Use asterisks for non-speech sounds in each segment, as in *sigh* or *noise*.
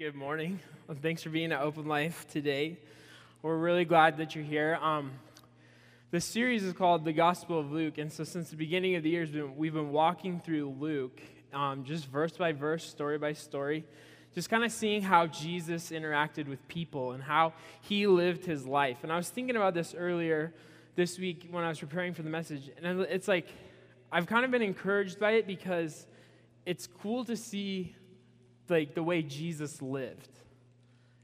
Good morning. Well, thanks for being at Open Life today. We're really glad that you're here. Um, this series is called The Gospel of Luke, and so since the beginning of the year, we've been walking through Luke, um, just verse by verse, story by story, just kind of seeing how Jesus interacted with people and how he lived his life. And I was thinking about this earlier this week when I was preparing for the message, and it's like I've kind of been encouraged by it because it's cool to see like the way Jesus lived.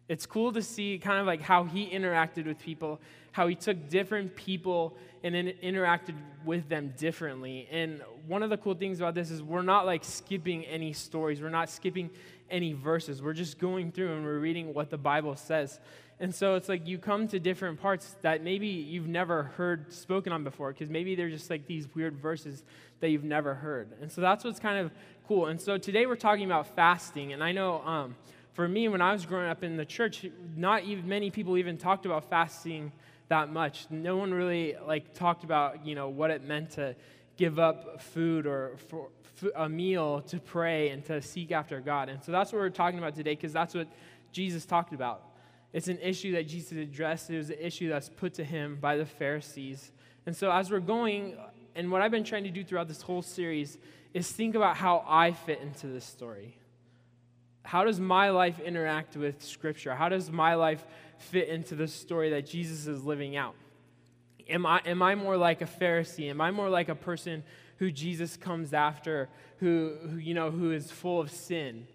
It's cool to see kind of like how he interacted with people, how he took different people and then interacted with them differently. And one of the cool things about this is we're not like skipping any stories, we're not skipping any verses. We're just going through and we're reading what the Bible says. And so it's like you come to different parts that maybe you've never heard spoken on before, because maybe they're just like these weird verses that you've never heard. And so that's what's kind of cool. And so today we're talking about fasting. And I know um, for me, when I was growing up in the church, not even many people even talked about fasting that much. No one really like talked about you know what it meant to give up food or for a meal to pray and to seek after God. And so that's what we're talking about today because that's what Jesus talked about. It's an issue that Jesus addressed. It was an issue that's put to him by the Pharisees. And so as we're going, and what I've been trying to do throughout this whole series is think about how I fit into this story. How does my life interact with Scripture? How does my life fit into the story that Jesus is living out? Am I, am I more like a Pharisee? Am I more like a person who Jesus comes after, who, who, you know, who is full of sin?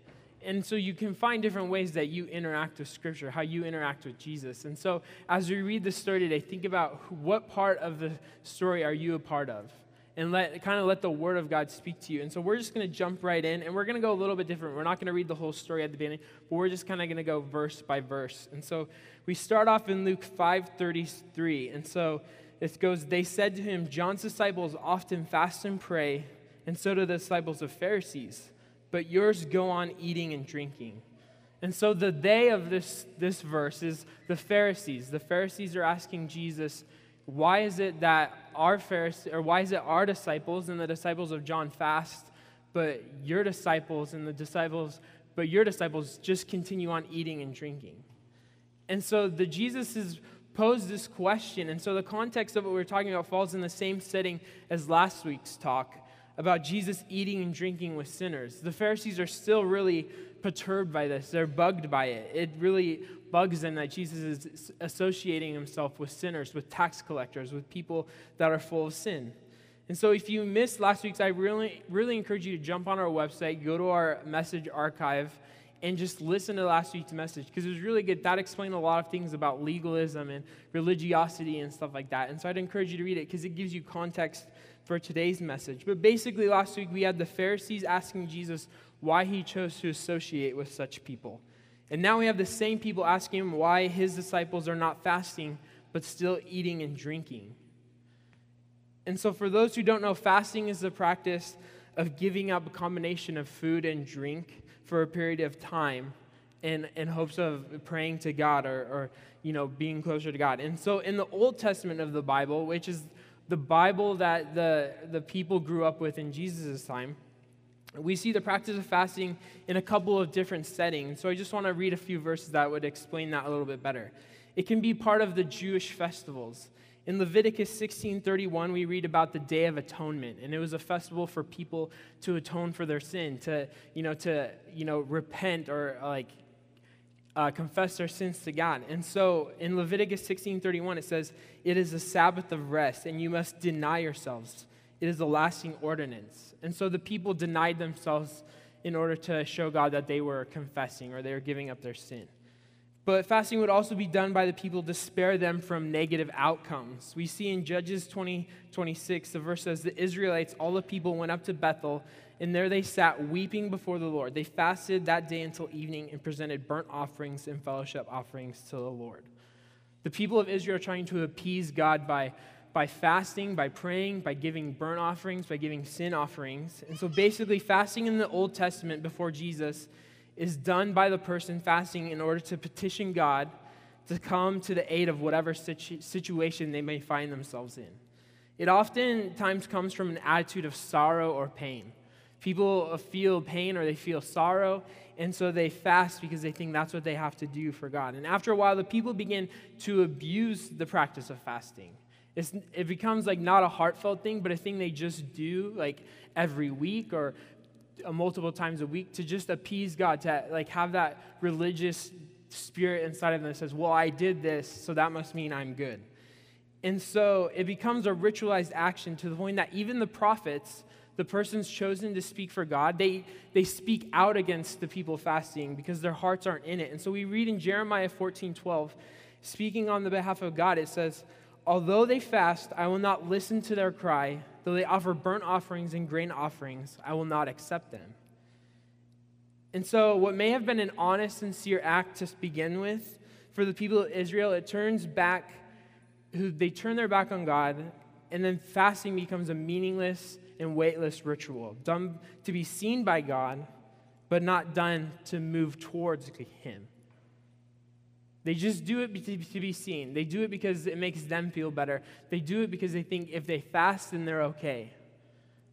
And so you can find different ways that you interact with Scripture, how you interact with Jesus. And so as we read the story today, think about what part of the story are you a part of? and let kind of let the word of God speak to you. And so we're just going to jump right in and we're going to go a little bit different. We're not going to read the whole story at the beginning, but we're just kind of going to go verse by verse. And so we start off in Luke 5:33. And so it goes they said to him, John's disciples often fast and pray, and so do the disciples of Pharisees, but yours go on eating and drinking. And so the they of this this verse is the Pharisees. The Pharisees are asking Jesus, why is it that our Pharisees, or why is it our disciples and the disciples of John fast, but your disciples and the disciples, but your disciples just continue on eating and drinking? And so the Jesus has posed this question, and so the context of what we're talking about falls in the same setting as last week's talk about Jesus eating and drinking with sinners. The Pharisees are still really perturbed by this. They're bugged by it. It really bugs them that Jesus is associating himself with sinners, with tax collectors, with people that are full of sin. And so, if you missed last week's, I really, really encourage you to jump on our website, go to our message archive, and just listen to last week's message because it was really good. That explained a lot of things about legalism and religiosity and stuff like that. And so, I'd encourage you to read it because it gives you context for today's message. But basically, last week we had the Pharisees asking Jesus why he chose to associate with such people. And now we have the same people asking him why his disciples are not fasting, but still eating and drinking. And so, for those who don't know, fasting is the practice of giving up a combination of food and drink for a period of time in, in hopes of praying to God or, or you know, being closer to God. And so, in the Old Testament of the Bible, which is the Bible that the, the people grew up with in Jesus' time, we see the practice of fasting in a couple of different settings. So I just want to read a few verses that would explain that a little bit better. It can be part of the Jewish festivals. In Leviticus 16:31 we read about the Day of Atonement and it was a festival for people to atone for their sin, to you know to you know repent or like uh, confess their sins to God. And so in Leviticus 16:31 it says, "It is a Sabbath of rest and you must deny yourselves." it is a lasting ordinance. And so the people denied themselves in order to show God that they were confessing or they were giving up their sin. But fasting would also be done by the people to spare them from negative outcomes. We see in Judges 20, 26, the verse says, The Israelites, all the people, went up to Bethel, and there they sat weeping before the Lord. They fasted that day until evening and presented burnt offerings and fellowship offerings to the Lord. The people of Israel are trying to appease God by by fasting, by praying, by giving burnt offerings, by giving sin offerings. And so basically, fasting in the Old Testament before Jesus is done by the person fasting in order to petition God to come to the aid of whatever situ- situation they may find themselves in. It oftentimes comes from an attitude of sorrow or pain. People feel pain or they feel sorrow, and so they fast because they think that's what they have to do for God. And after a while, the people begin to abuse the practice of fasting. It's, it becomes like not a heartfelt thing, but a thing they just do like every week or multiple times a week to just appease God, to like have that religious spirit inside of them that says, Well, I did this, so that must mean I'm good. And so it becomes a ritualized action to the point that even the prophets, the persons chosen to speak for God, they, they speak out against the people fasting because their hearts aren't in it. And so we read in Jeremiah 14 12, speaking on the behalf of God, it says, Although they fast, I will not listen to their cry. Though they offer burnt offerings and grain offerings, I will not accept them. And so, what may have been an honest, sincere act to begin with, for the people of Israel, it turns back, they turn their back on God, and then fasting becomes a meaningless and weightless ritual, done to be seen by God, but not done to move towards Him. They just do it to be seen. They do it because it makes them feel better. They do it because they think if they fast, then they're okay.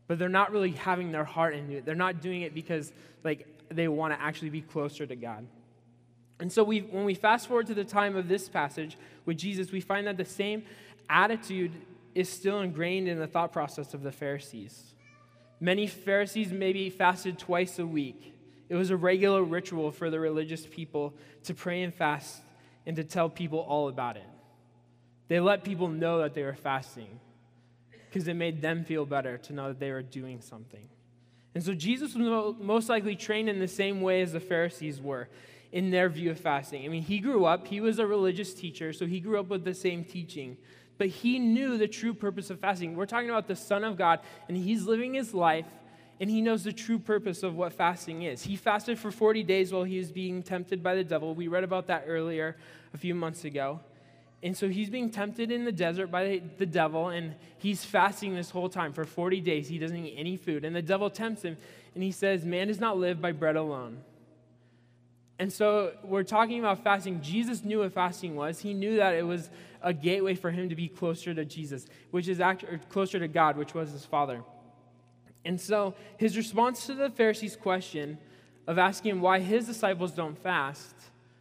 But they're not really having their heart into it. They're not doing it because like they want to actually be closer to God. And so we, when we fast forward to the time of this passage with Jesus, we find that the same attitude is still ingrained in the thought process of the Pharisees. Many Pharisees maybe fasted twice a week. It was a regular ritual for the religious people to pray and fast and to tell people all about it. They let people know that they were fasting because it made them feel better to know that they were doing something. And so Jesus was most likely trained in the same way as the Pharisees were in their view of fasting. I mean, he grew up, he was a religious teacher, so he grew up with the same teaching. But he knew the true purpose of fasting. We're talking about the Son of God, and he's living his life, and he knows the true purpose of what fasting is. He fasted for 40 days while he was being tempted by the devil. We read about that earlier a few months ago. And so he's being tempted in the desert by the devil, and he's fasting this whole time for 40 days. He doesn't eat any food. And the devil tempts him, and he says, Man does not live by bread alone. And so we're talking about fasting. Jesus knew what fasting was. He knew that it was a gateway for him to be closer to Jesus, which is actually closer to God, which was his Father. And so his response to the Pharisees' question of asking why his disciples don't fast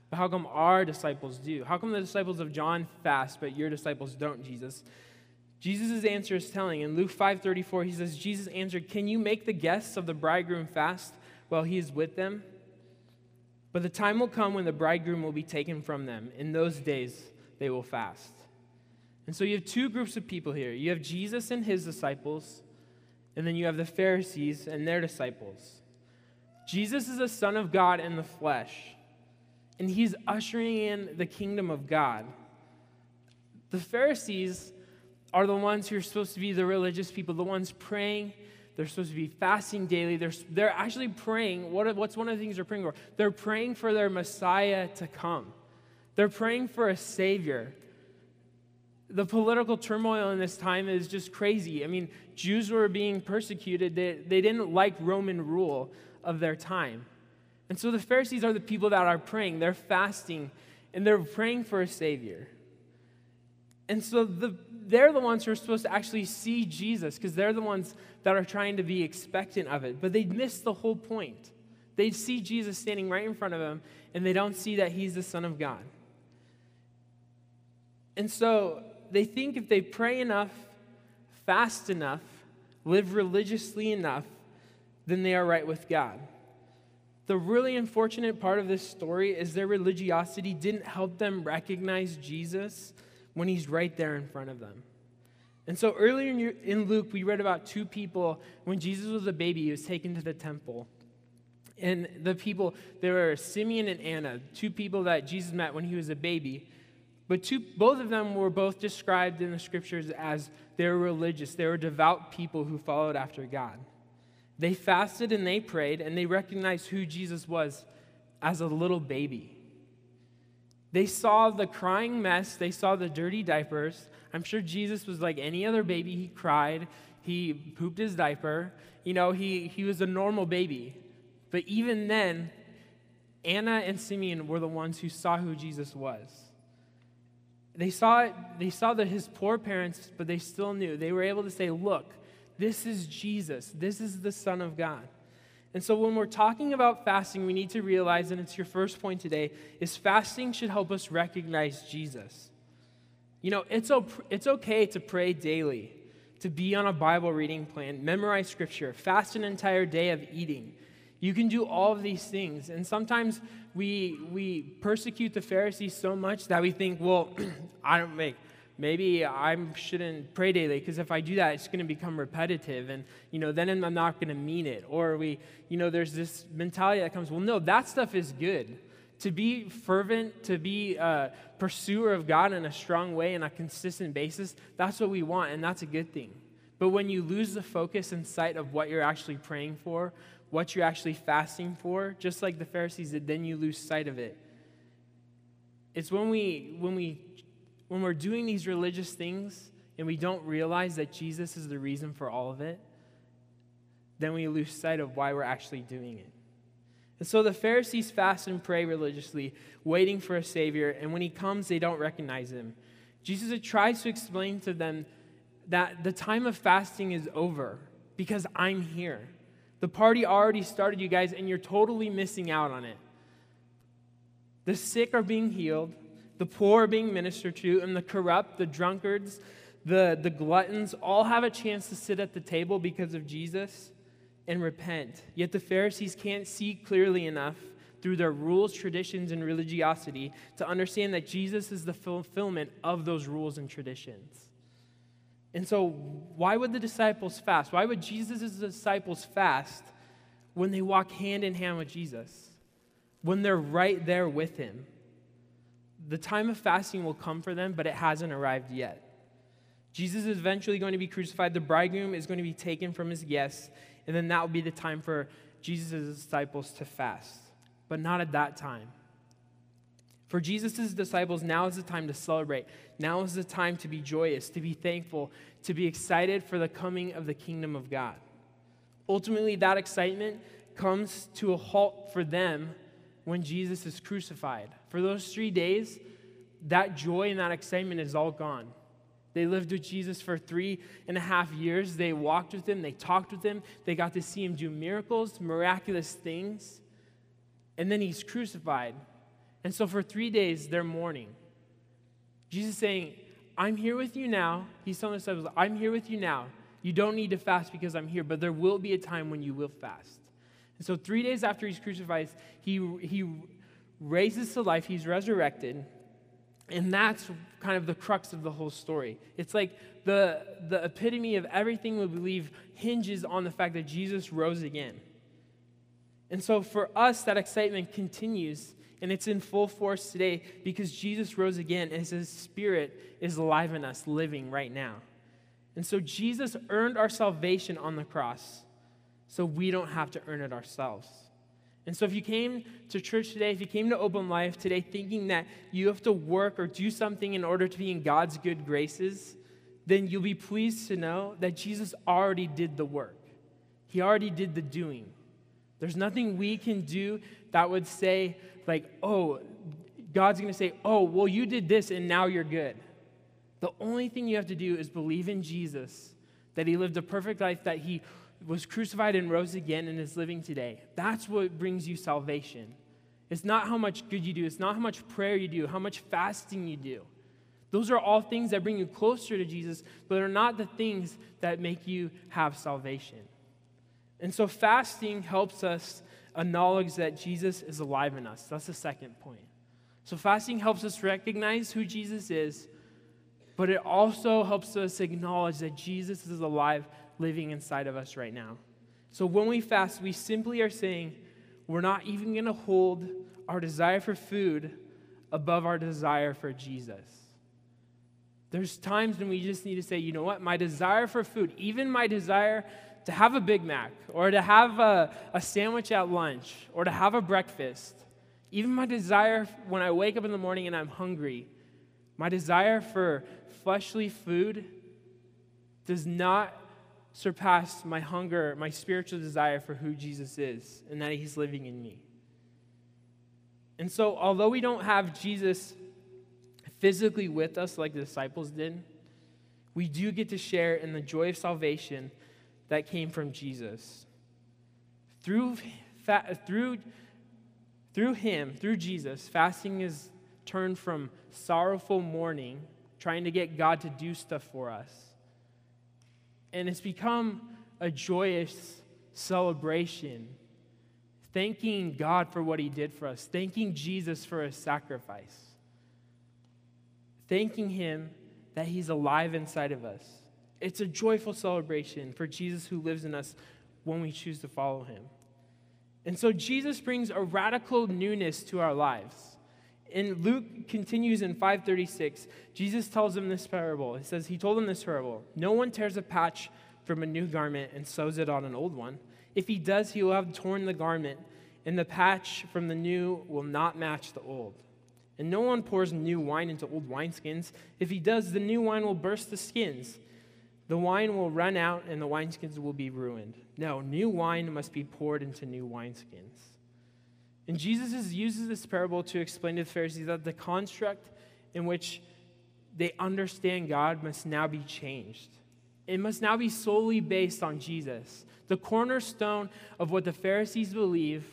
but how come our disciples do? How come the disciples of John fast, but your disciples don't, Jesus? Jesus' answer is telling. In Luke 5:34, he says, Jesus answered, Can you make the guests of the bridegroom fast while he is with them? But the time will come when the bridegroom will be taken from them. In those days, they will fast. And so you have two groups of people here. You have Jesus and his disciples, and then you have the Pharisees and their disciples. Jesus is a son of God in the flesh and he's ushering in the kingdom of God. The Pharisees are the ones who are supposed to be the religious people, the ones praying. They're supposed to be fasting daily. They're, they're actually praying. What, what's one of the things they're praying for? They're praying for their Messiah to come. They're praying for a Savior. The political turmoil in this time is just crazy. I mean, Jews were being persecuted, they, they didn't like Roman rule of their time. And so the Pharisees are the people that are praying. They're fasting and they're praying for a Savior. And so the, they're the ones who are supposed to actually see Jesus because they're the ones that are trying to be expectant of it. But they miss the whole point. They see Jesus standing right in front of them and they don't see that he's the Son of God. And so they think if they pray enough, fast enough, live religiously enough, then they are right with God. The really unfortunate part of this story is their religiosity didn't help them recognize Jesus when he's right there in front of them. And so earlier in Luke, we read about two people. When Jesus was a baby, he was taken to the temple. And the people, there were Simeon and Anna, two people that Jesus met when he was a baby. But two, both of them were both described in the scriptures as they were religious. They were devout people who followed after God. They fasted and they prayed and they recognized who Jesus was as a little baby. They saw the crying mess, they saw the dirty diapers. I'm sure Jesus was like any other baby. He cried, he pooped his diaper. You know, he, he was a normal baby. But even then, Anna and Simeon were the ones who saw who Jesus was. They saw they saw that his poor parents, but they still knew. They were able to say, Look, this is Jesus. This is the Son of God. And so when we're talking about fasting, we need to realize, and it's your first point today, is fasting should help us recognize Jesus. You know, it's, it's okay to pray daily, to be on a Bible reading plan, memorize scripture, fast an entire day of eating. You can do all of these things. And sometimes we, we persecute the Pharisees so much that we think, well, *clears throat* I don't make, maybe I shouldn't pray daily because if I do that, it's going to become repetitive, and you know, then I'm not going to mean it. Or we, you know, there's this mentality that comes, well, no, that stuff is good. To be fervent, to be a pursuer of God in a strong way and a consistent basis, that's what we want, and that's a good thing. But when you lose the focus and sight of what you're actually praying for, what you're actually fasting for, just like the Pharisees did, then you lose sight of it. It's when we when we when we're doing these religious things and we don't realize that Jesus is the reason for all of it, then we lose sight of why we're actually doing it. And so the Pharisees fast and pray religiously, waiting for a Savior, and when he comes, they don't recognize him. Jesus tries to explain to them that the time of fasting is over because I'm here. The party already started, you guys, and you're totally missing out on it. The sick are being healed, the poor are being ministered to, and the corrupt, the drunkards, the, the gluttons all have a chance to sit at the table because of Jesus and repent. Yet the Pharisees can't see clearly enough through their rules, traditions, and religiosity to understand that Jesus is the fulfillment of those rules and traditions. And so, why would the disciples fast? Why would Jesus' disciples fast when they walk hand in hand with Jesus? When they're right there with him? the time of fasting will come for them, but it hasn't arrived yet. Jesus is eventually going to be crucified. The bridegroom is going to be taken from his guests, and then that will be the time for Jesus' disciples to fast. But not at that time. For Jesus' disciples, now is the time to celebrate. Now is the time to be joyous, to be thankful, to be excited for the coming of the kingdom of God. Ultimately, that excitement comes to a halt for them when Jesus is crucified. For those three days, that joy and that excitement is all gone. They lived with Jesus for three and a half years. They walked with him, they talked with him, they got to see him do miracles, miraculous things. And then he's crucified. And so for three days, they're mourning. Jesus saying, I'm here with you now. He's telling the disciples, I'm here with you now. You don't need to fast because I'm here, but there will be a time when you will fast. And so, three days after he's crucified, he, he raises to life, he's resurrected. And that's kind of the crux of the whole story. It's like the, the epitome of everything we believe hinges on the fact that Jesus rose again. And so for us, that excitement continues, and it's in full force today because Jesus rose again, and his spirit is alive in us, living right now. And so Jesus earned our salvation on the cross so we don't have to earn it ourselves. And so, if you came to church today, if you came to Open Life today thinking that you have to work or do something in order to be in God's good graces, then you'll be pleased to know that Jesus already did the work. He already did the doing. There's nothing we can do that would say, like, oh, God's going to say, oh, well, you did this and now you're good. The only thing you have to do is believe in Jesus, that He lived a perfect life, that He was crucified and rose again and is living today. That's what brings you salvation. It's not how much good you do, it's not how much prayer you do, how much fasting you do. Those are all things that bring you closer to Jesus, but are not the things that make you have salvation. And so fasting helps us acknowledge that Jesus is alive in us. That's the second point. So fasting helps us recognize who Jesus is, but it also helps us acknowledge that Jesus is alive living inside of us right now. So when we fast, we simply are saying we're not even going to hold our desire for food above our desire for Jesus. There's times when we just need to say, you know what, my desire for food, even my desire to have a Big Mac or to have a, a sandwich at lunch or to have a breakfast, even my desire when I wake up in the morning and I'm hungry, my desire for fleshly food does not surpass my hunger, my spiritual desire for who Jesus is and that he's living in me. And so, although we don't have Jesus physically with us like the disciples did, we do get to share in the joy of salvation that came from Jesus. Through, fa- through, through him, through Jesus, fasting is turned from sorrowful mourning, trying to get God to do stuff for us, and it's become a joyous celebration, thanking God for what he did for us, thanking Jesus for his sacrifice, thanking him that he's alive inside of us. It's a joyful celebration for Jesus who lives in us when we choose to follow him. And so Jesus brings a radical newness to our lives. And Luke continues in 536. Jesus tells him this parable. He says, He told him this parable No one tears a patch from a new garment and sews it on an old one. If he does, he will have torn the garment, and the patch from the new will not match the old. And no one pours new wine into old wineskins. If he does, the new wine will burst the skins. The wine will run out, and the wineskins will be ruined. No, new wine must be poured into new wineskins. And Jesus uses this parable to explain to the Pharisees that the construct in which they understand God must now be changed. It must now be solely based on Jesus. The cornerstone of what the Pharisees believe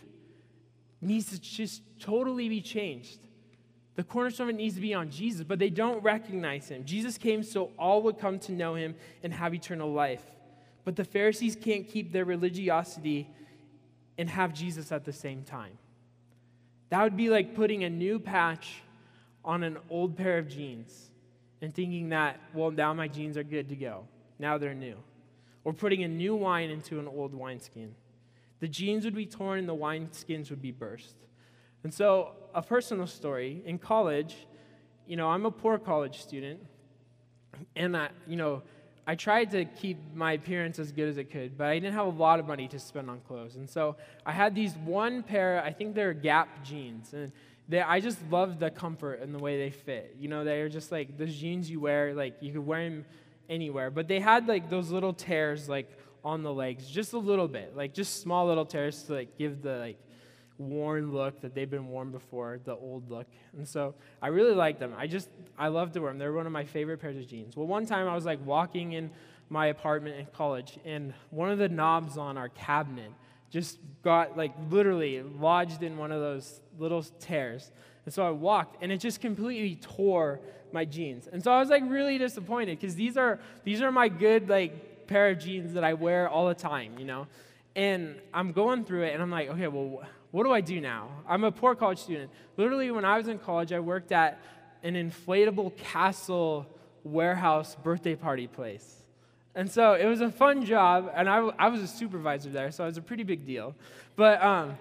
needs to just totally be changed. The cornerstone needs to be on Jesus, but they don't recognize him. Jesus came so all would come to know him and have eternal life. But the Pharisees can't keep their religiosity and have Jesus at the same time. That would be like putting a new patch on an old pair of jeans and thinking that, well, now my jeans are good to go. Now they're new. Or putting a new wine into an old wineskin. The jeans would be torn and the wineskins would be burst. And so, a personal story in college, you know, I'm a poor college student. And, I, you know, I tried to keep my appearance as good as it could, but I didn't have a lot of money to spend on clothes. And so I had these one pair, I think they're Gap jeans. And they, I just loved the comfort and the way they fit. You know, they're just like those jeans you wear, like you could wear them anywhere. But they had like those little tears like on the legs, just a little bit, like just small little tears to like give the like worn look that they've been worn before, the old look. And so I really like them. I just, I love to wear them. They're one of my favorite pairs of jeans. Well, one time I was like walking in my apartment in college, and one of the knobs on our cabinet just got like literally lodged in one of those little tears. And so I walked, and it just completely tore my jeans. And so I was like really disappointed because these are these are my good like pair of jeans that I wear all the time, you know. And I'm going through it, and I'm like, okay, well, what do I do now? I'm a poor college student. Literally, when I was in college, I worked at an inflatable castle warehouse birthday party place. And so it was a fun job, and I, I was a supervisor there, so it was a pretty big deal. But um,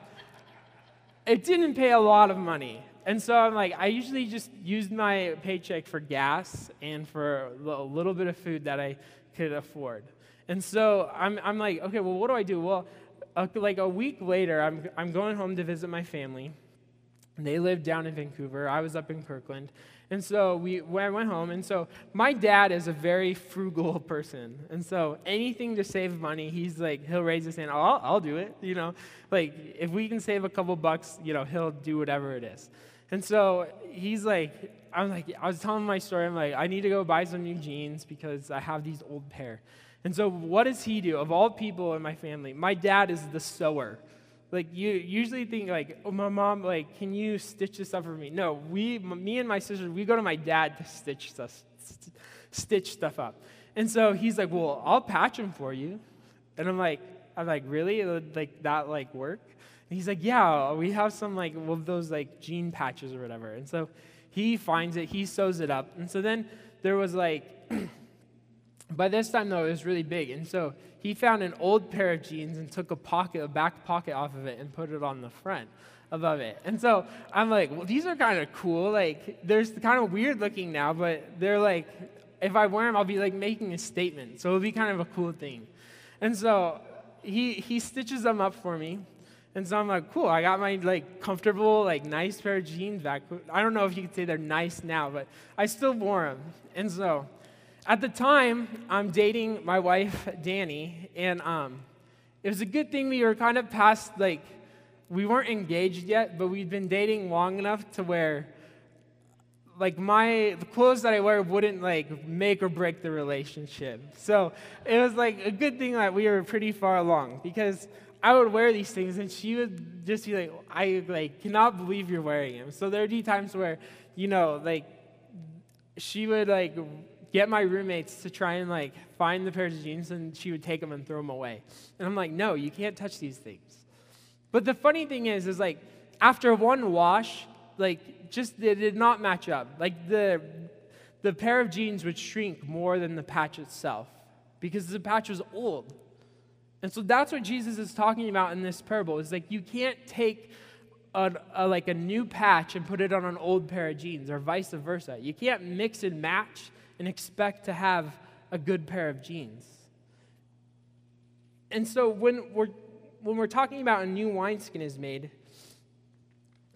it didn't pay a lot of money. And so I'm like, I usually just used my paycheck for gas and for a little bit of food that I could afford. And so I'm, I'm like, okay, well, what do I do? Well, a, like a week later, I'm, I'm going home to visit my family. They lived down in Vancouver. I was up in Kirkland. And so we, when I went home, and so my dad is a very frugal *laughs* person. And so anything to save money, he's like, he'll raise his hand, oh, I'll, I'll do it. You know, like if we can save a couple bucks, you know, he'll do whatever it is. And so he's like, I was like, I was telling my story. I'm like, I need to go buy some new jeans because I have these old pair. And so, what does he do? Of all people in my family, my dad is the sewer. Like you usually think like, oh, my mom, like, can you stitch this up for me? No, we, me and my sister, we go to my dad to stitch stuff, stitch stuff up. And so he's like, well, I'll patch them for you. And I'm like, I'm like, really? Like that like work? And he's like, yeah, we have some like well, those like jean patches or whatever. And so he finds it, he sews it up. And so then there was like *clears throat* By this time, though, it was really big. And so he found an old pair of jeans and took a pocket, a back pocket off of it and put it on the front above it. And so I'm like, well, these are kind of cool. Like, they're kind of weird looking now, but they're like, if I wear them, I'll be like making a statement. So it'll be kind of a cool thing. And so he, he stitches them up for me. And so I'm like, cool, I got my like comfortable, like nice pair of jeans back. I don't know if you could say they're nice now, but I still wore them. And so at the time, I'm dating my wife, Danny, and um, it was a good thing we were kind of past, like, we weren't engaged yet, but we'd been dating long enough to where, like, my, the clothes that I wear wouldn't, like, make or break the relationship. So it was, like, a good thing that we were pretty far along because I would wear these things, and she would just be like, I like cannot believe you're wearing them. So there'd be times where, you know, like she would like get my roommates to try and like find the pairs of jeans, and she would take them and throw them away. And I'm like, no, you can't touch these things. But the funny thing is, is like after one wash, like just it did not match up. Like the the pair of jeans would shrink more than the patch itself because the patch was old. And so that's what Jesus is talking about in this parable. Is like you can't take a, a, like a new patch and put it on an old pair of jeans, or vice versa. You can't mix and match and expect to have a good pair of jeans. And so when we're when we're talking about a new wineskin is made,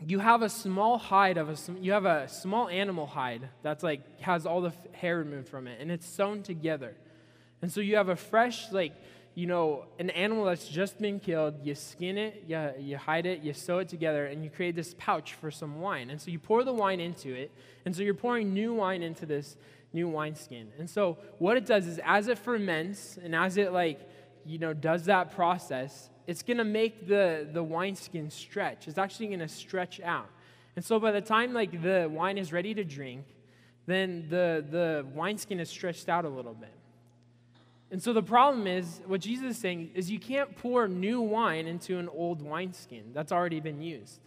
you have a small hide of a you have a small animal hide that's like has all the hair removed from it and it's sewn together and so you have a fresh like you know an animal that's just been killed you skin it you, you hide it you sew it together and you create this pouch for some wine and so you pour the wine into it and so you're pouring new wine into this new wineskin and so what it does is as it ferments and as it like you know does that process it's going to make the, the wineskin stretch. It's actually going to stretch out. And so by the time like the wine is ready to drink, then the, the wineskin is stretched out a little bit. And so the problem is, what Jesus is saying is you can't pour new wine into an old wineskin that's already been used.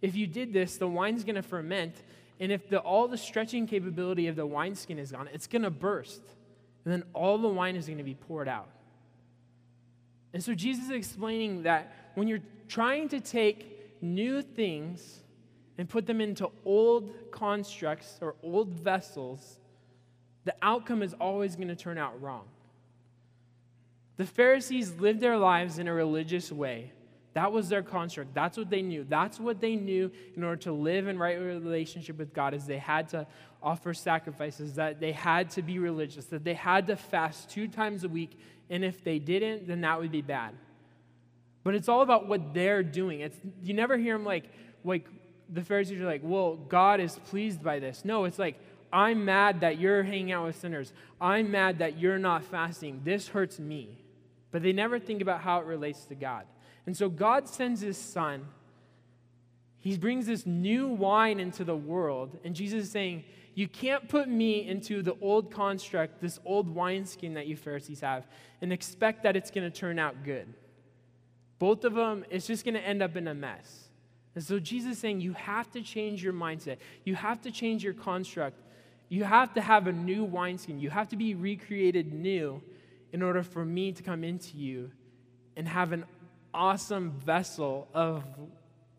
If you did this, the wine's going to ferment, and if the, all the stretching capability of the wineskin is gone, it's going to burst. And then all the wine is going to be poured out. And so Jesus is explaining that when you're trying to take new things and put them into old constructs or old vessels, the outcome is always going to turn out wrong. The Pharisees lived their lives in a religious way. That was their construct. That's what they knew. That's what they knew in order to live in right relationship with God is they had to offer sacrifices, that they had to be religious, that they had to fast two times a week and if they didn't, then that would be bad. But it's all about what they're doing. It's, you never hear them like, like the Pharisees are like, well, God is pleased by this. No, it's like, I'm mad that you're hanging out with sinners. I'm mad that you're not fasting. This hurts me. But they never think about how it relates to God. And so God sends his son. He brings this new wine into the world. And Jesus is saying, you can't put me into the old construct, this old wineskin that you Pharisees have, and expect that it's going to turn out good. Both of them, it's just going to end up in a mess. And so Jesus is saying you have to change your mindset. You have to change your construct. You have to have a new wineskin. You have to be recreated new in order for me to come into you and have an awesome vessel of,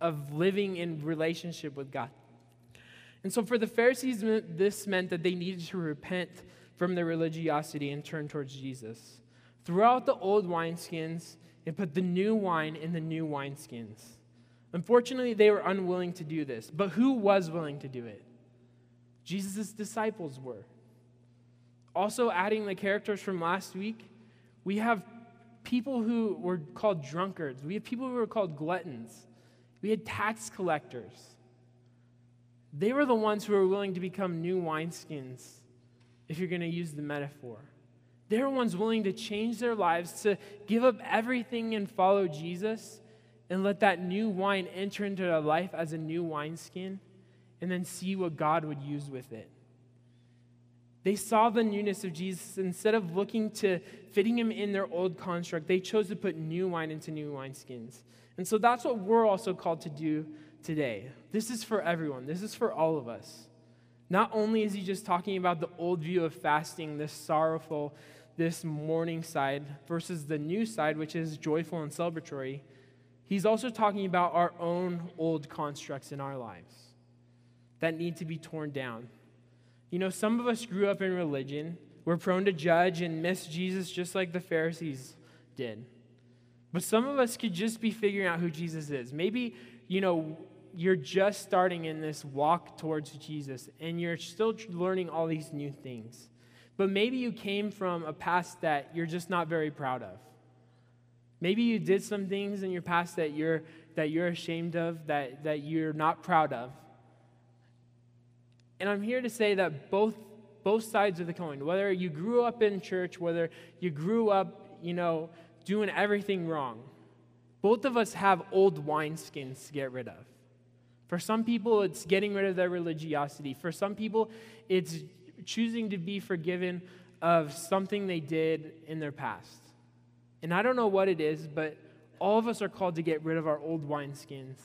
of living in relationship with God. And so for the Pharisees, this meant that they needed to repent from their religiosity and turn towards Jesus. Throw out the old wineskins and put the new wine in the new wineskins. Unfortunately, they were unwilling to do this. But who was willing to do it? Jesus' disciples were. Also, adding the characters from last week, we have people who were called drunkards. We have people who were called gluttons. We had tax collectors. They were the ones who were willing to become new wineskins, if you're going to use the metaphor. They were ones willing to change their lives, to give up everything and follow Jesus, and let that new wine enter into their life as a new wineskin, and then see what God would use with it. They saw the newness of Jesus. Instead of looking to fitting him in their old construct, they chose to put new wine into new wineskins. And so that's what we're also called to do today. This is for everyone, this is for all of us. Not only is he just talking about the old view of fasting, this sorrowful, this mourning side, versus the new side, which is joyful and celebratory, he's also talking about our own old constructs in our lives that need to be torn down. You know, some of us grew up in religion. We're prone to judge and miss Jesus just like the Pharisees did. But some of us could just be figuring out who Jesus is. Maybe, you know, you're just starting in this walk towards Jesus and you're still learning all these new things. But maybe you came from a past that you're just not very proud of. Maybe you did some things in your past that you're, that you're ashamed of, that, that you're not proud of. And I'm here to say that both, both sides of the coin, whether you grew up in church, whether you grew up, you know, doing everything wrong, both of us have old wineskins to get rid of. For some people, it's getting rid of their religiosity. For some people, it's choosing to be forgiven of something they did in their past. And I don't know what it is, but all of us are called to get rid of our old wineskins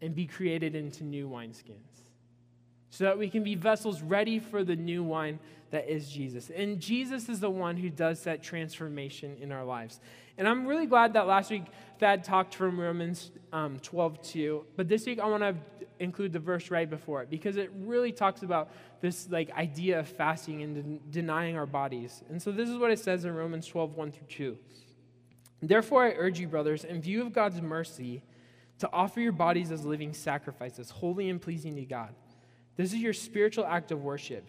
and be created into new wineskins so that we can be vessels ready for the new wine that is Jesus. And Jesus is the one who does that transformation in our lives. And I'm really glad that last week Thad talked from Romans um, 12 2. But this week I want to include the verse right before it because it really talks about this like idea of fasting and de- denying our bodies. And so this is what it says in Romans 12 1 through 2. Therefore, I urge you, brothers, in view of God's mercy, to offer your bodies as living sacrifices, holy and pleasing to God. This is your spiritual act of worship.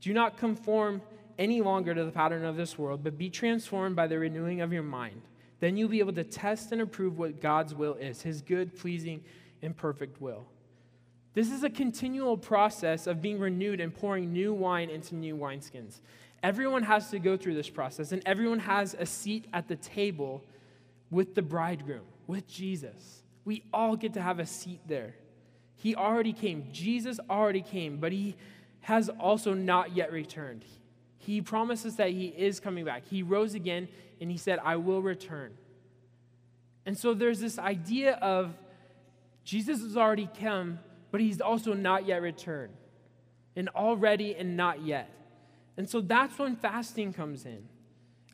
Do not conform any longer to the pattern of this world, but be transformed by the renewing of your mind. Then you'll be able to test and approve what God's will is, his good, pleasing, and perfect will. This is a continual process of being renewed and pouring new wine into new wineskins. Everyone has to go through this process, and everyone has a seat at the table with the bridegroom, with Jesus. We all get to have a seat there. He already came. Jesus already came, but he has also not yet returned. He promises that he is coming back. He rose again and he said, I will return. And so there's this idea of Jesus has already come, but he's also not yet returned. And already and not yet. And so that's when fasting comes in.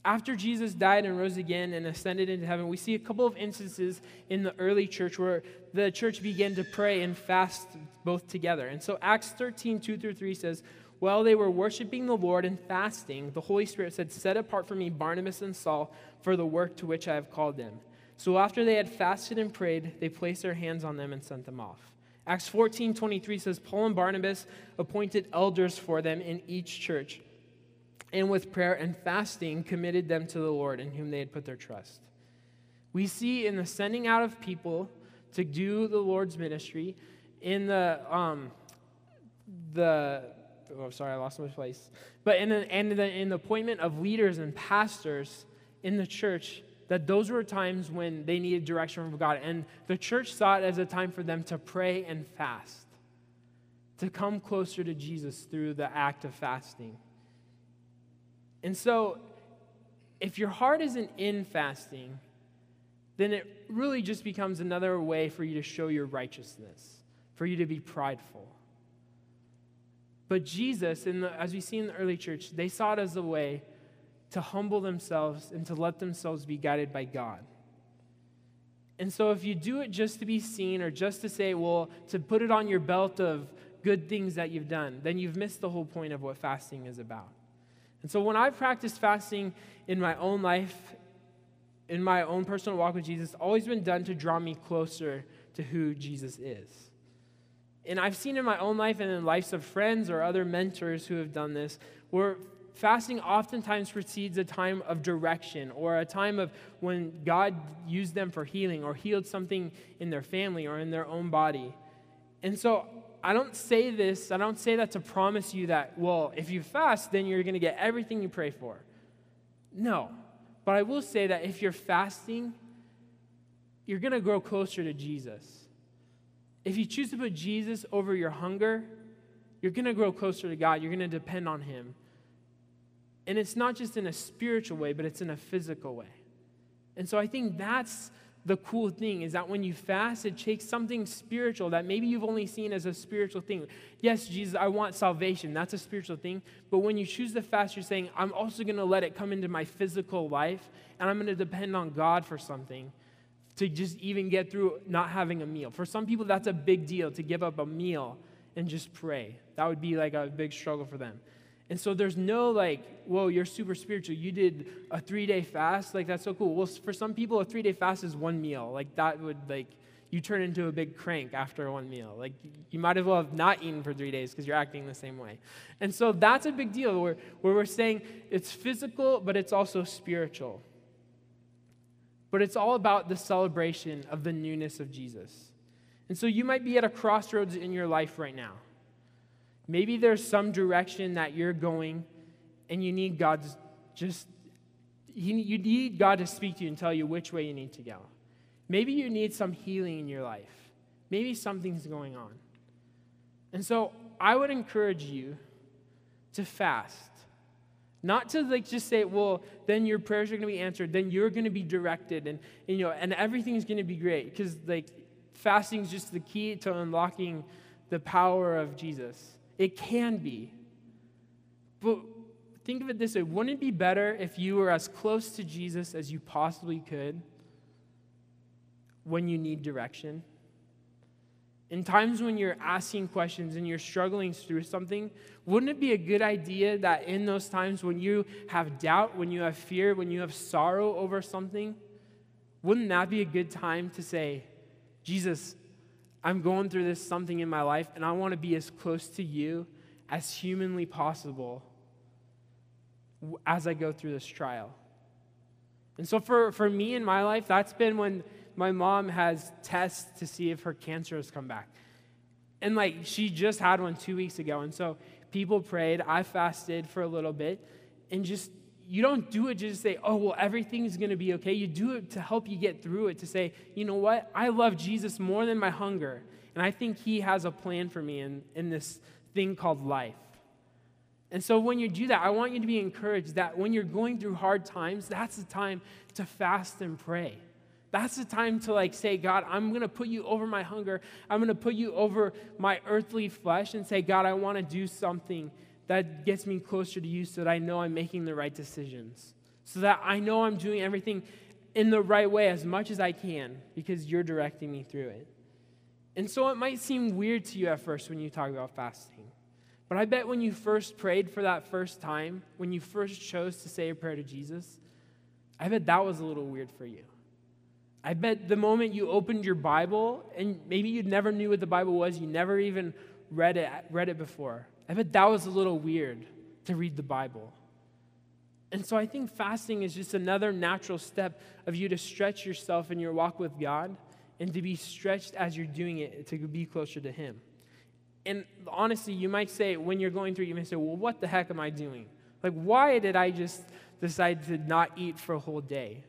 After Jesus died and rose again and ascended into heaven, we see a couple of instances in the early church where the church began to pray and fast both together. And so Acts 13, 2 through 3 says, While they were worshiping the Lord and fasting, the Holy Spirit said, Set apart for me Barnabas and Saul for the work to which I have called them. So after they had fasted and prayed, they placed their hands on them and sent them off. Acts 14, 23 says, Paul and Barnabas appointed elders for them in each church, and with prayer and fasting committed them to the Lord in whom they had put their trust. We see in the sending out of people to do the Lord's ministry, in the, um, the oh, sorry, I lost my place. But in the, the, in the appointment of leaders and pastors in the church, that those were times when they needed direction from God. And the church saw it as a time for them to pray and fast, to come closer to Jesus through the act of fasting. And so, if your heart isn't in fasting, then it really just becomes another way for you to show your righteousness, for you to be prideful. But Jesus, the, as we see in the early church, they saw it as a way to humble themselves and to let themselves be guided by God. And so, if you do it just to be seen or just to say, well, to put it on your belt of good things that you've done, then you've missed the whole point of what fasting is about. And so, when I've practiced fasting in my own life, in my own personal walk with Jesus, it's always been done to draw me closer to who Jesus is. And I've seen in my own life and in the lives of friends or other mentors who have done this, where fasting oftentimes precedes a time of direction or a time of when God used them for healing or healed something in their family or in their own body. And so I don't say this, I don't say that to promise you that, well, if you fast, then you're going to get everything you pray for. No. But I will say that if you're fasting, you're going to grow closer to Jesus. If you choose to put Jesus over your hunger, you're going to grow closer to God. You're going to depend on Him. And it's not just in a spiritual way, but it's in a physical way. And so I think that's the cool thing is that when you fast, it takes something spiritual that maybe you've only seen as a spiritual thing. Yes, Jesus, I want salvation. That's a spiritual thing. But when you choose the fast, you're saying, I'm also going to let it come into my physical life, and I'm going to depend on God for something to just even get through not having a meal. For some people, that's a big deal to give up a meal and just pray. That would be like a big struggle for them. And so there's no like, whoa, you're super spiritual. You did a three day fast. Like, that's so cool. Well, for some people, a three day fast is one meal. Like, that would, like, you turn into a big crank after one meal. Like, you might as well have not eaten for three days because you're acting the same way. And so that's a big deal where, where we're saying it's physical, but it's also spiritual. But it's all about the celebration of the newness of Jesus. And so you might be at a crossroads in your life right now. Maybe there's some direction that you're going and you need God's just you need God to speak to you and tell you which way you need to go. Maybe you need some healing in your life. Maybe something's going on. And so I would encourage you to fast. Not to like just say, well, then your prayers are going to be answered, then you're going to be directed, and, and you know, and everything's going to be great. Because like fasting is just the key to unlocking the power of Jesus. It can be. But think of it this way wouldn't it be better if you were as close to Jesus as you possibly could when you need direction? In times when you're asking questions and you're struggling through something, wouldn't it be a good idea that in those times when you have doubt, when you have fear, when you have sorrow over something, wouldn't that be a good time to say, Jesus, I'm going through this something in my life, and I want to be as close to you as humanly possible as I go through this trial? And so for, for me in my life, that's been when my mom has tests to see if her cancer has come back. And like she just had one two weeks ago. And so people prayed. I fasted for a little bit. And just, you don't do it just to say, oh, well, everything's going to be okay. You do it to help you get through it, to say, you know what? I love Jesus more than my hunger. And I think he has a plan for me in, in this thing called life. And so when you do that, I want you to be encouraged that when you're going through hard times, that's the time to fast and pray. That's the time to like say, God, I'm going to put you over my hunger. I'm going to put you over my earthly flesh and say, God, I want to do something that gets me closer to you so that I know I'm making the right decisions. So that I know I'm doing everything in the right way as much as I can because you're directing me through it. And so it might seem weird to you at first when you talk about fasting. But I bet when you first prayed for that first time, when you first chose to say a prayer to Jesus, I bet that was a little weird for you. I bet the moment you opened your Bible, and maybe you never knew what the Bible was, you never even read it, read it before. I bet that was a little weird to read the Bible. And so I think fasting is just another natural step of you to stretch yourself in your walk with God and to be stretched as you're doing it to be closer to Him. And honestly, you might say, when you're going through, you may say, well, what the heck am I doing? Like, why did I just decide to not eat for a whole day?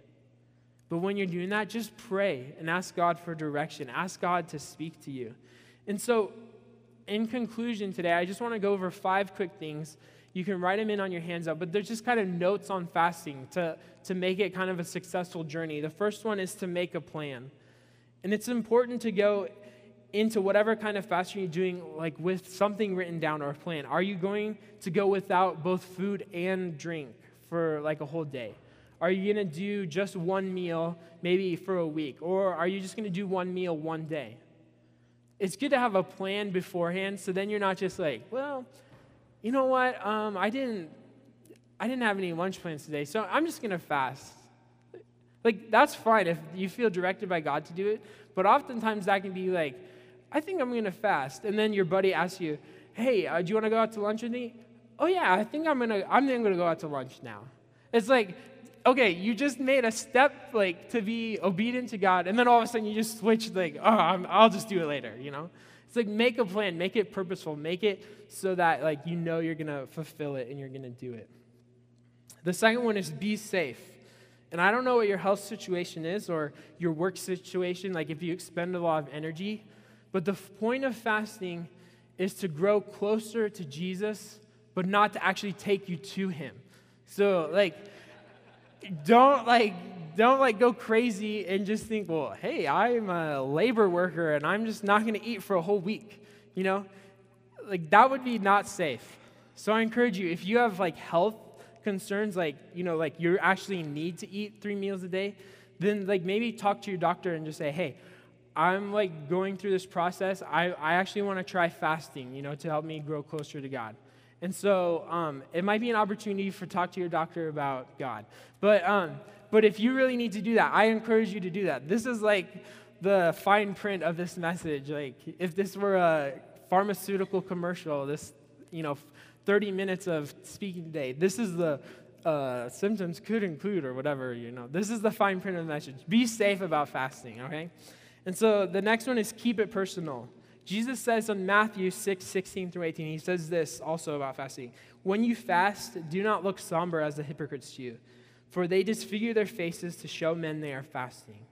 But when you're doing that, just pray and ask God for direction. Ask God to speak to you. And so, in conclusion today, I just want to go over five quick things. You can write them in on your hands up, but they're just kind of notes on fasting to, to make it kind of a successful journey. The first one is to make a plan. And it's important to go into whatever kind of fasting you're doing, like with something written down or a plan. Are you going to go without both food and drink for like a whole day? Are you going to do just one meal, maybe for a week? Or are you just going to do one meal one day? It's good to have a plan beforehand so then you're not just like, well, you know what? Um, I didn't I didn't have any lunch plans today, so I'm just going to fast. Like, that's fine if you feel directed by God to do it, but oftentimes that can be like, I think I'm going to fast. And then your buddy asks you, hey, uh, do you want to go out to lunch with me? Oh, yeah, I think I'm going to, I'm going to go out to lunch now. It's like, okay, you just made a step like to be obedient to God, and then all of a sudden you just switch like, oh, i will just do it later, you know? It's like make a plan, make it purposeful, make it so that like you know you're gonna fulfill it and you're gonna do it. The second one is be safe. And I don't know what your health situation is or your work situation, like if you expend a lot of energy, but the point of fasting is to grow closer to Jesus, but not to actually take you to him. So, like, don't like don't like go crazy and just think, well, hey, I'm a labor worker and I'm just not going to eat for a whole week. You know, like that would be not safe. So I encourage you, if you have like health concerns, like you know, like you actually need to eat three meals a day, then like maybe talk to your doctor and just say, hey, I'm like going through this process. I, I actually want to try fasting, you know, to help me grow closer to God. And so um, it might be an opportunity for talk to your doctor about God. But, um, but if you really need to do that, I encourage you to do that. This is like the fine print of this message. Like if this were a pharmaceutical commercial, this, you know, 30 minutes of speaking today, this is the uh, symptoms could include or whatever, you know. This is the fine print of the message. Be safe about fasting, okay? And so the next one is keep it personal. Jesus says in Matthew 6, 16 through 18, he says this also about fasting. When you fast, do not look somber as the hypocrites do, for they disfigure their faces to show men they are fasting.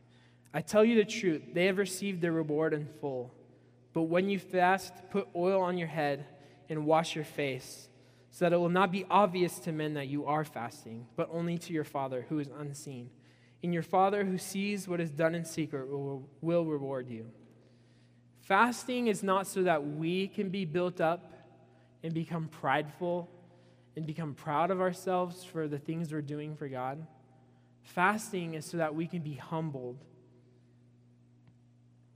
I tell you the truth, they have received their reward in full. But when you fast, put oil on your head and wash your face, so that it will not be obvious to men that you are fasting, but only to your Father who is unseen. And your Father who sees what is done in secret will, will reward you. Fasting is not so that we can be built up and become prideful and become proud of ourselves for the things we're doing for God. Fasting is so that we can be humbled,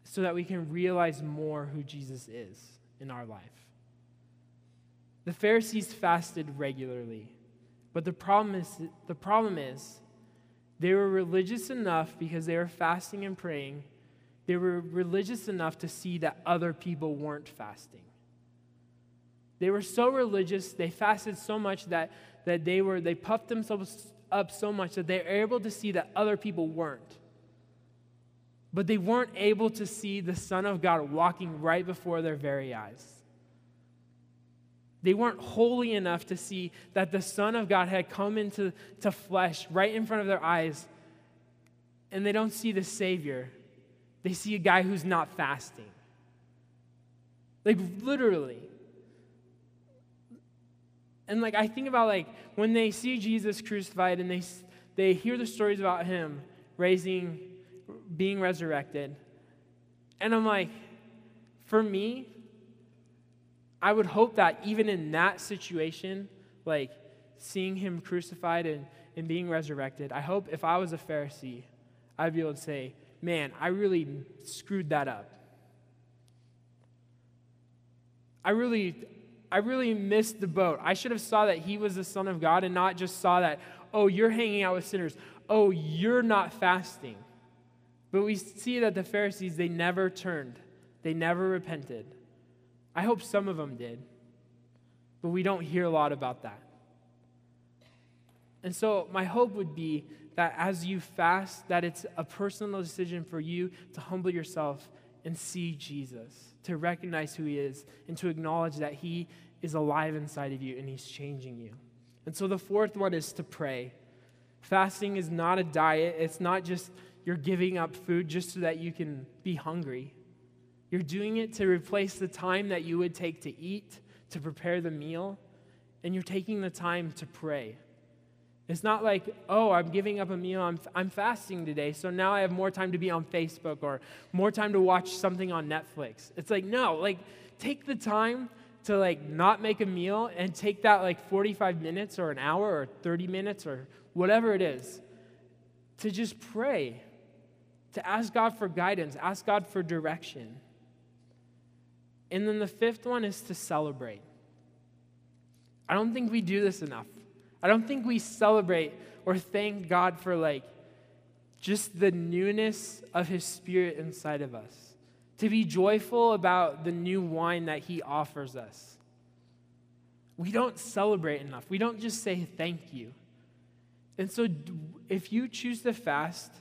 so that we can realize more who Jesus is in our life. The Pharisees fasted regularly, but the problem is, the problem is they were religious enough because they were fasting and praying. They were religious enough to see that other people weren't fasting. They were so religious, they fasted so much that, that they, were, they puffed themselves up so much that they were able to see that other people weren't. But they weren't able to see the Son of God walking right before their very eyes. They weren't holy enough to see that the Son of God had come into to flesh right in front of their eyes, and they don't see the Savior. They see a guy who's not fasting. Like, literally. And like I think about like when they see Jesus crucified and they they hear the stories about him raising being resurrected. And I'm like for me I would hope that even in that situation like seeing him crucified and, and being resurrected, I hope if I was a Pharisee, I'd be able to say, man, I really screwed that up. I really I really missed the boat. I should have saw that he was the son of God and not just saw that, oh, you're hanging out with sinners. Oh, you're not fasting. But we see that the Pharisees, they never turned. They never repented. I hope some of them did. But we don't hear a lot about that. And so my hope would be that as you fast, that it's a personal decision for you to humble yourself and see Jesus to recognize who He is and to acknowledge that He is alive inside of you and He's changing you. And so the fourth one is to pray. Fasting is not a diet, it's not just you're giving up food just so that you can be hungry. You're doing it to replace the time that you would take to eat, to prepare the meal, and you're taking the time to pray. It's not like, oh, I'm giving up a meal, I'm, I'm fasting today, so now I have more time to be on Facebook or more time to watch something on Netflix. It's like, no, like, take the time to like not make a meal and take that like 45 minutes or an hour or 30 minutes or whatever it is to just pray, to ask God for guidance, ask God for direction. And then the fifth one is to celebrate. I don't think we do this enough. I don't think we celebrate or thank God for like just the newness of his spirit inside of us. To be joyful about the new wine that he offers us. We don't celebrate enough. We don't just say thank you. And so if you choose to fast,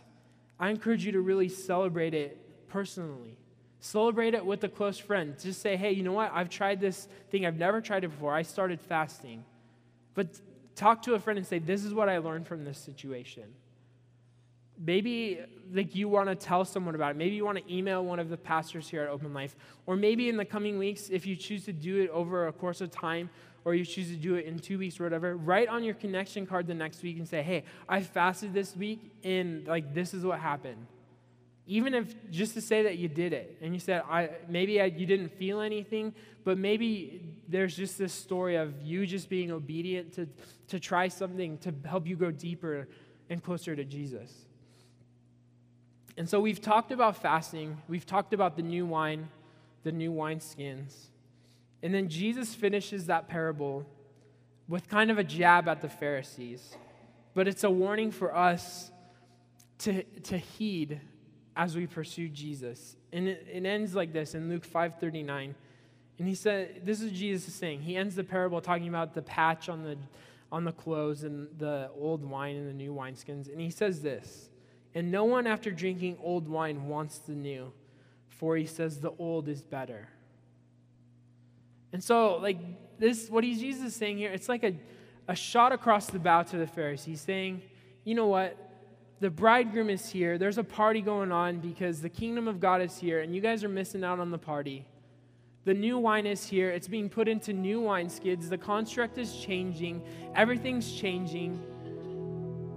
I encourage you to really celebrate it personally. Celebrate it with a close friend. Just say, hey, you know what? I've tried this thing. I've never tried it before. I started fasting. But talk to a friend and say, This is what I learned from this situation. Maybe like you want to tell someone about it. Maybe you want to email one of the pastors here at Open Life. Or maybe in the coming weeks, if you choose to do it over a course of time, or you choose to do it in two weeks or whatever, write on your connection card the next week and say, hey, I fasted this week and like this is what happened even if just to say that you did it and you said I, maybe I, you didn't feel anything but maybe there's just this story of you just being obedient to, to try something to help you go deeper and closer to jesus. And so we've talked about fasting. We've talked about the new wine the new wine skins and then jesus finishes that parable with kind of a jab at the pharisees. But it's a warning for us to, to heed as we pursue Jesus. And it, it ends like this in Luke 5:39. And he said, this is Jesus saying. He ends the parable talking about the patch on the on the clothes and the old wine and the new wineskins. And he says this, and no one after drinking old wine wants the new, for he says the old is better. And so, like this, what he's Jesus saying here, it's like a, a shot across the bow to the Pharisees. Saying, you know what? The bridegroom is here. There's a party going on because the kingdom of God is here, and you guys are missing out on the party. The new wine is here. It's being put into new wineskins. The construct is changing. Everything's changing.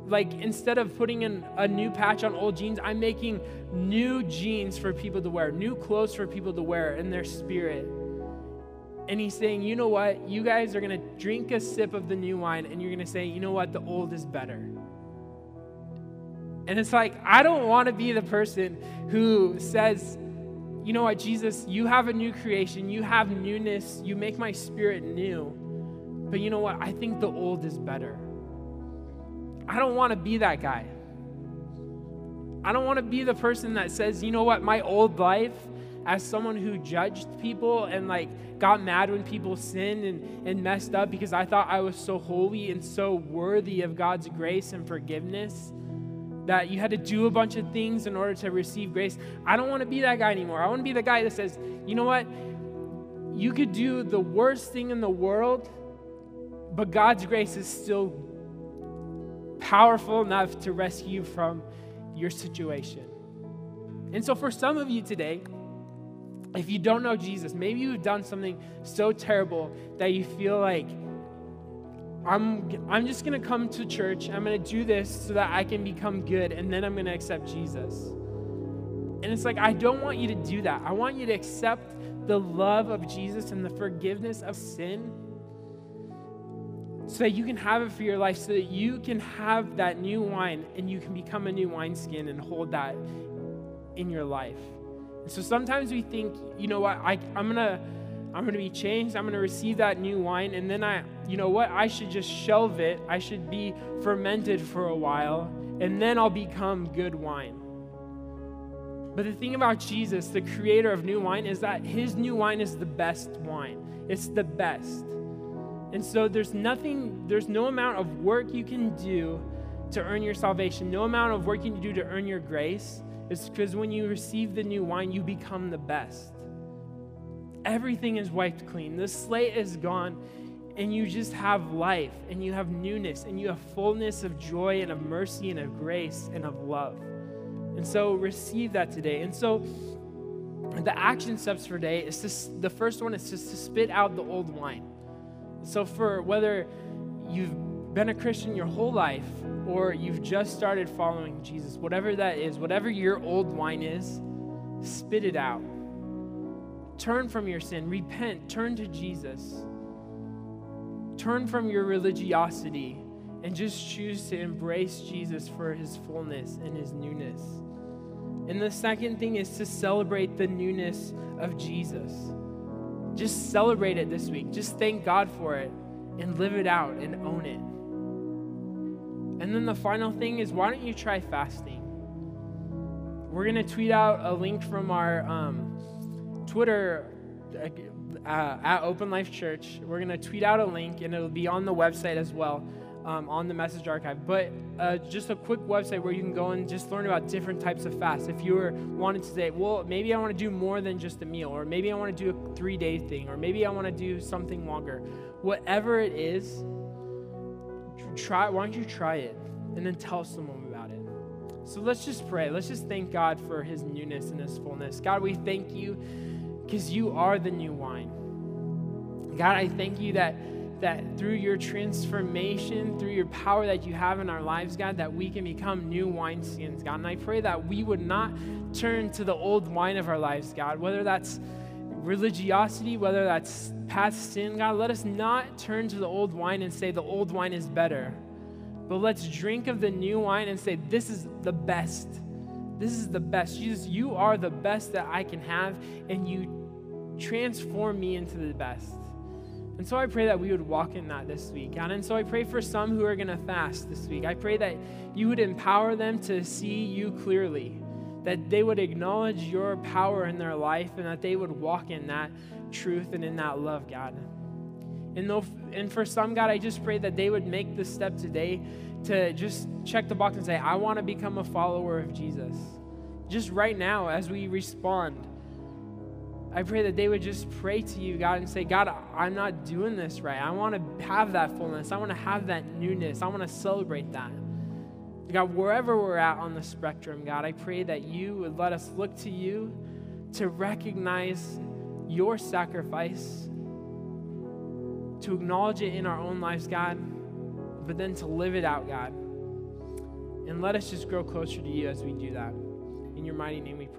Like, instead of putting in a new patch on old jeans, I'm making new jeans for people to wear, new clothes for people to wear in their spirit. And he's saying, you know what? You guys are going to drink a sip of the new wine, and you're going to say, you know what? The old is better. And it's like, I don't want to be the person who says, you know what, Jesus, you have a new creation, you have newness, you make my spirit new. But you know what? I think the old is better. I don't want to be that guy. I don't want to be the person that says, you know what, my old life, as someone who judged people and like got mad when people sinned and, and messed up because I thought I was so holy and so worthy of God's grace and forgiveness that you had to do a bunch of things in order to receive grace. I don't want to be that guy anymore. I want to be the guy that says, you know what? You could do the worst thing in the world, but God's grace is still powerful enough to rescue you from your situation. And so, for some of you today, if you don't know Jesus, maybe you've done something so terrible that you feel like I'm, I'm just going to come to church. I'm going to do this so that I can become good, and then I'm going to accept Jesus. And it's like, I don't want you to do that. I want you to accept the love of Jesus and the forgiveness of sin so that you can have it for your life, so that you can have that new wine and you can become a new wineskin and hold that in your life. So sometimes we think, you know what, I, I'm going to I'm going to be changed. I'm going to receive that new wine. And then I, you know what? I should just shelve it. I should be fermented for a while. And then I'll become good wine. But the thing about Jesus, the creator of new wine, is that his new wine is the best wine. It's the best. And so there's nothing, there's no amount of work you can do to earn your salvation, no amount of work you can do to earn your grace. It's because when you receive the new wine, you become the best everything is wiped clean. The slate is gone, and you just have life, and you have newness, and you have fullness of joy, and of mercy, and of grace, and of love. And so receive that today. And so the action steps for today is to, the first one is just to spit out the old wine. So for whether you've been a Christian your whole life or you've just started following Jesus, whatever that is, whatever your old wine is, spit it out. Turn from your sin, repent, turn to Jesus. Turn from your religiosity and just choose to embrace Jesus for his fullness and his newness. And the second thing is to celebrate the newness of Jesus. Just celebrate it this week. Just thank God for it and live it out and own it. And then the final thing is why don't you try fasting? We're going to tweet out a link from our. Um, Twitter uh, at Open Life Church. We're going to tweet out a link, and it'll be on the website as well, um, on the message archive. But uh, just a quick website where you can go and just learn about different types of fasts. If you were wanting to say, well, maybe I want to do more than just a meal, or maybe I want to do a three day thing, or maybe I want to do something longer. Whatever it is, try. Why don't you try it, and then tell someone about it. So let's just pray. Let's just thank God for His newness and His fullness. God, we thank you because you are the new wine. God, I thank you that that through your transformation, through your power that you have in our lives, God, that we can become new wineskins, God. And I pray that we would not turn to the old wine of our lives, God, whether that's religiosity, whether that's past sin, God, let us not turn to the old wine and say the old wine is better. But let's drink of the new wine and say, this is the best. This is the best. Jesus, you are the best that I can have, and you transform me into the best. And so I pray that we would walk in that this week, God. And so I pray for some who are going to fast this week. I pray that you would empower them to see you clearly, that they would acknowledge your power in their life, and that they would walk in that truth and in that love, God. And, though, and for some, God, I just pray that they would make the step today to just check the box and say, I want to become a follower of Jesus. Just right now, as we respond, I pray that they would just pray to you, God, and say, God, I'm not doing this right. I want to have that fullness. I want to have that newness. I want to celebrate that. God, wherever we're at on the spectrum, God, I pray that you would let us look to you to recognize your sacrifice, to acknowledge it in our own lives, God, but then to live it out, God. And let us just grow closer to you as we do that. In your mighty name we.